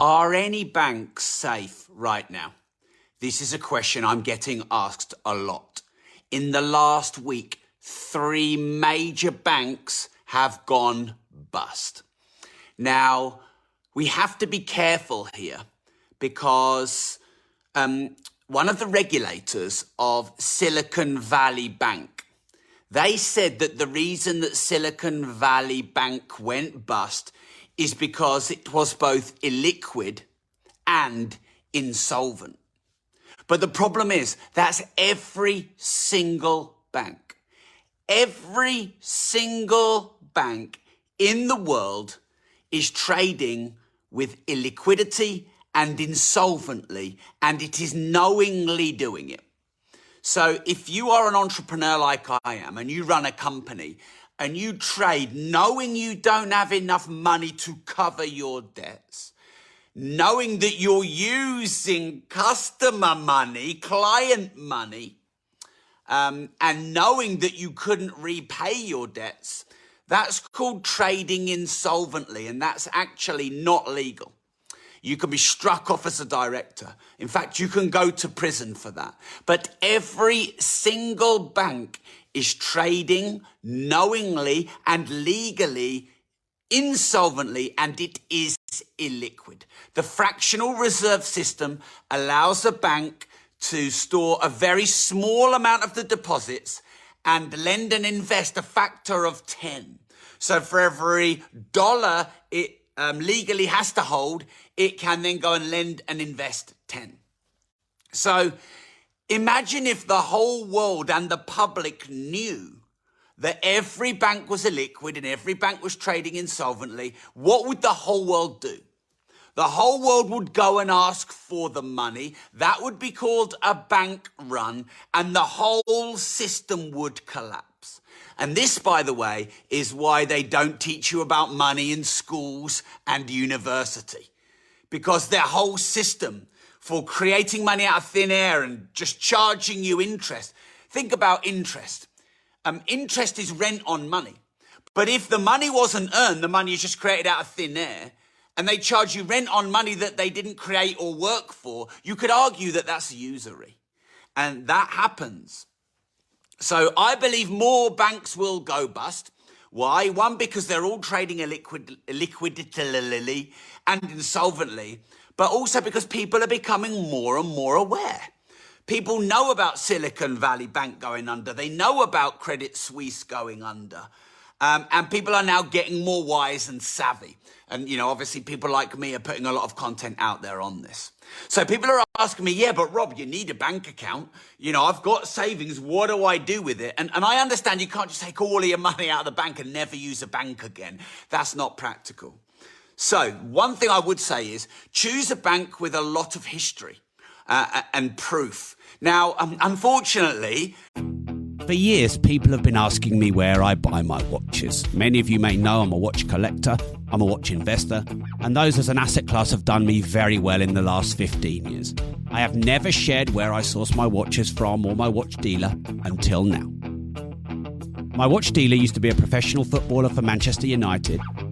Are any banks safe right now? This is a question I'm getting asked a lot. In the last week, three major banks have gone bust. Now, we have to be careful here because um, one of the regulators of Silicon Valley Bank, they said that the reason that Silicon Valley Bank went bust is because it was both illiquid and insolvent. But the problem is that's every single bank. Every single bank in the world is trading with illiquidity and insolvently, and it is knowingly doing it. So if you are an entrepreneur like I am and you run a company and you trade knowing you don't have enough money to cover your debts, knowing that you're using customer money, client money, um, and knowing that you couldn't repay your debts, that's called trading insolvently, and that's actually not legal. You can be struck off as a director. In fact, you can go to prison for that. But every single bank is trading knowingly and legally insolvently and it is illiquid. The fractional reserve system allows a bank to store a very small amount of the deposits and lend and invest a factor of 10. So for every dollar it um, legally has to hold, it can then go and lend and invest 10. So imagine if the whole world and the public knew that every bank was illiquid and every bank was trading insolvently, what would the whole world do? The whole world would go and ask for the money. That would be called a bank run, and the whole system would collapse. And this, by the way, is why they don't teach you about money in schools and university because their whole system for creating money out of thin air and just charging you interest. Think about interest. Um, interest is rent on money. But if the money wasn't earned, the money is just created out of thin air, and they charge you rent on money that they didn't create or work for, you could argue that that's usury. And that happens. So I believe more banks will go bust. Why? One, because they're all trading illiquid, illiquidly and insolvently, but also because people are becoming more and more aware. People know about Silicon Valley Bank going under. They know about Credit Suisse going under. Um, and people are now getting more wise and savvy. And, you know, obviously people like me are putting a lot of content out there on this. So people are asking me, yeah, but Rob, you need a bank account. You know, I've got savings. What do I do with it? And, and I understand you can't just take all of your money out of the bank and never use a bank again. That's not practical. So one thing I would say is choose a bank with a lot of history uh, and proof. Now, um, unfortunately, for years, people have been asking me where I buy my watches. Many of you may know I'm a watch collector, I'm a watch investor, and those as an asset class have done me very well in the last 15 years. I have never shared where I source my watches from or my watch dealer until now. My watch dealer used to be a professional footballer for Manchester United,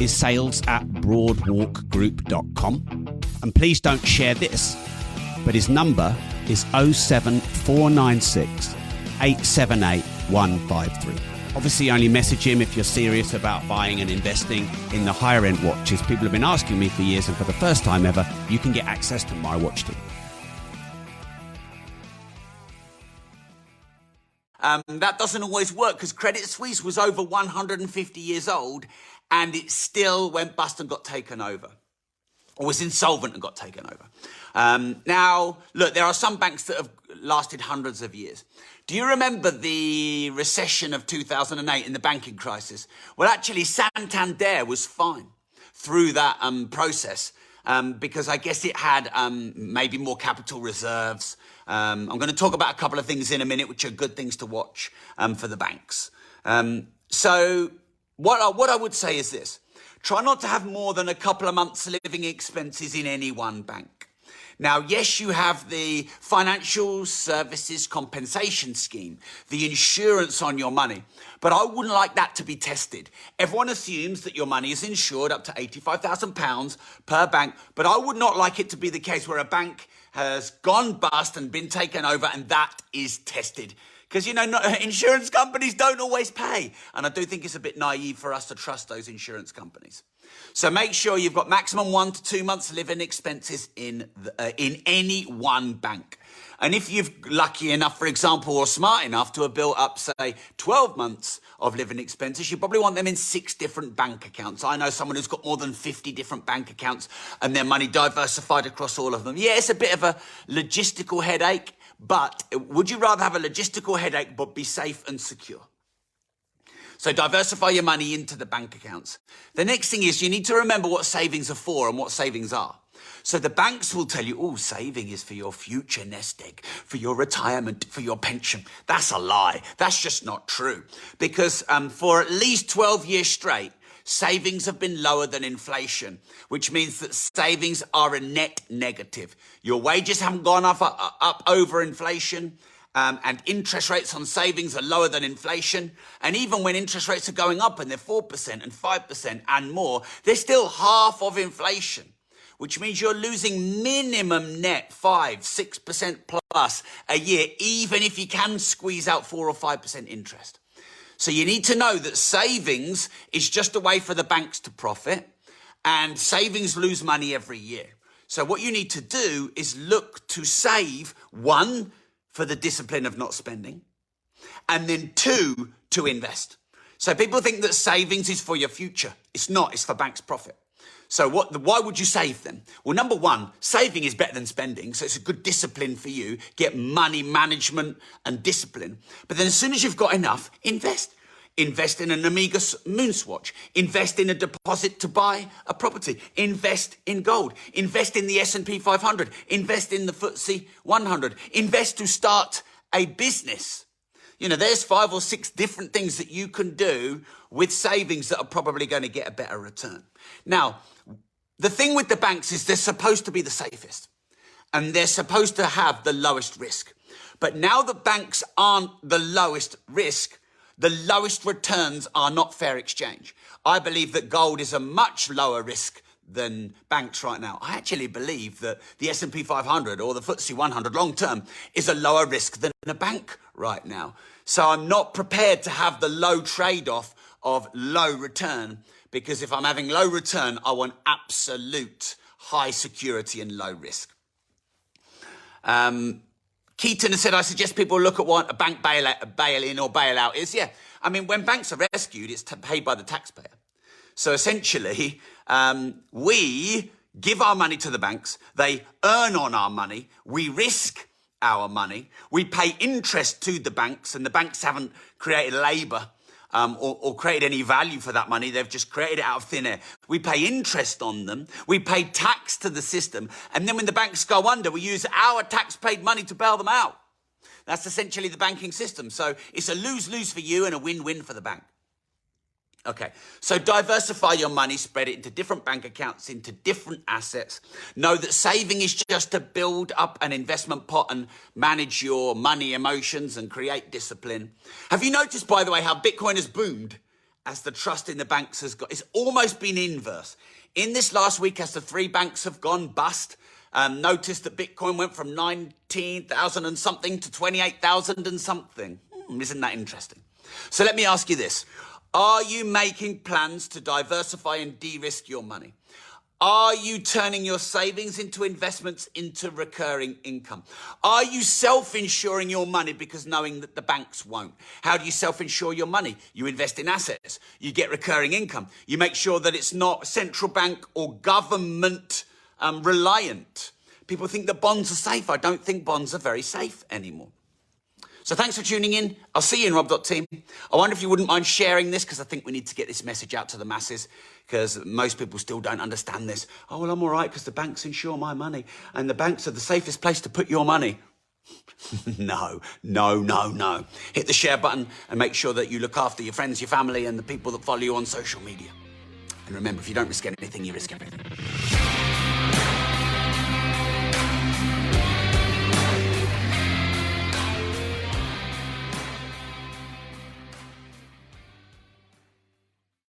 is sales at broadwalkgroup.com. And please don't share this, but his number is 07496 878 153. Obviously, only message him if you're serious about buying and investing in the higher end watches. People have been asking me for years, and for the first time ever, you can get access to my watch team. Um, that doesn't always work because Credit Suisse was over 150 years old and it still went bust and got taken over or was insolvent and got taken over. Um, now, look, there are some banks that have lasted hundreds of years. Do you remember the recession of 2008 in the banking crisis? Well, actually, Santander was fine through that um, process. Um, because I guess it had um, maybe more capital reserves. Um, I'm going to talk about a couple of things in a minute, which are good things to watch um, for the banks. Um, so, what I, what I would say is this try not to have more than a couple of months' living expenses in any one bank. Now, yes, you have the financial services compensation scheme, the insurance on your money, but I wouldn't like that to be tested. Everyone assumes that your money is insured up to £85,000 per bank, but I would not like it to be the case where a bank has gone bust and been taken over and that is tested. Because, you know, insurance companies don't always pay. And I do think it's a bit naive for us to trust those insurance companies. So make sure you've got maximum one to two months living expenses in, the, uh, in any one bank. And if you're lucky enough, for example, or smart enough to have built up, say, 12 months of living expenses, you probably want them in six different bank accounts. I know someone who's got more than 50 different bank accounts and their money diversified across all of them. Yeah, it's a bit of a logistical headache, but would you rather have a logistical headache but be safe and secure? So diversify your money into the bank accounts. The next thing is you need to remember what savings are for and what savings are. So the banks will tell you, oh, saving is for your future nest egg, for your retirement, for your pension. That's a lie. That's just not true. Because um, for at least 12 years straight, savings have been lower than inflation, which means that savings are a net negative. Your wages haven't gone up, up, up over inflation um, and interest rates on savings are lower than inflation. And even when interest rates are going up and they're 4% and 5% and more, they're still half of inflation, which means you're losing minimum net 5, 6% plus a year, even if you can squeeze out 4 or 5% interest. So you need to know that savings is just a way for the banks to profit and savings lose money every year. So what you need to do is look to save one, for the discipline of not spending, and then two, to invest. So people think that savings is for your future. It's not, it's for bank's profit. So what, why would you save then? Well, number one, saving is better than spending. So it's a good discipline for you. Get money management and discipline. But then as soon as you've got enough, invest. Invest in an Omega Moonswatch. Invest in a deposit to buy a property. Invest in gold. Invest in the S&P 500. Invest in the FTSE 100. Invest to start a business. You know, there's five or six different things that you can do with savings that are probably going to get a better return. Now, the thing with the banks is they're supposed to be the safest and they're supposed to have the lowest risk. But now that banks aren't the lowest risk, the lowest returns are not fair exchange. I believe that gold is a much lower risk than banks right now. I actually believe that the S&P 500 or the FTSE 100 long term is a lower risk than a bank right now. So I'm not prepared to have the low trade-off of low return because if I'm having low return, I want absolute high security and low risk. Um, Keaton has said, I suggest people look at what a bank bailout, bail-in or bailout is. Yeah, I mean, when banks are rescued, it's paid by the taxpayer. So essentially, um, we give our money to the banks, they earn on our money, we risk our money, we pay interest to the banks, and the banks haven't created labour um, or, or created any value for that money. They've just created it out of thin air. We pay interest on them. We pay tax to the system. And then when the banks go under, we use our tax paid money to bail them out. That's essentially the banking system. So it's a lose lose for you and a win win for the bank. Okay, so diversify your money, spread it into different bank accounts, into different assets. Know that saving is just to build up an investment pot and manage your money emotions and create discipline. Have you noticed, by the way, how Bitcoin has boomed as the trust in the banks has got? It's almost been inverse. In this last week, as the three banks have gone bust, um, notice that Bitcoin went from 19,000 and something to 28,000 and something. Hmm, isn't that interesting? So let me ask you this. Are you making plans to diversify and de risk your money? Are you turning your savings into investments into recurring income? Are you self insuring your money because knowing that the banks won't? How do you self insure your money? You invest in assets, you get recurring income, you make sure that it's not central bank or government um, reliant. People think that bonds are safe. I don't think bonds are very safe anymore. So thanks for tuning in. I'll see you in Rob.team. I wonder if you wouldn't mind sharing this because I think we need to get this message out to the masses because most people still don't understand this. Oh, well, I'm all right because the banks insure my money and the banks are the safest place to put your money. no, no, no, no. Hit the share button and make sure that you look after your friends, your family, and the people that follow you on social media. And remember, if you don't risk anything, you risk everything.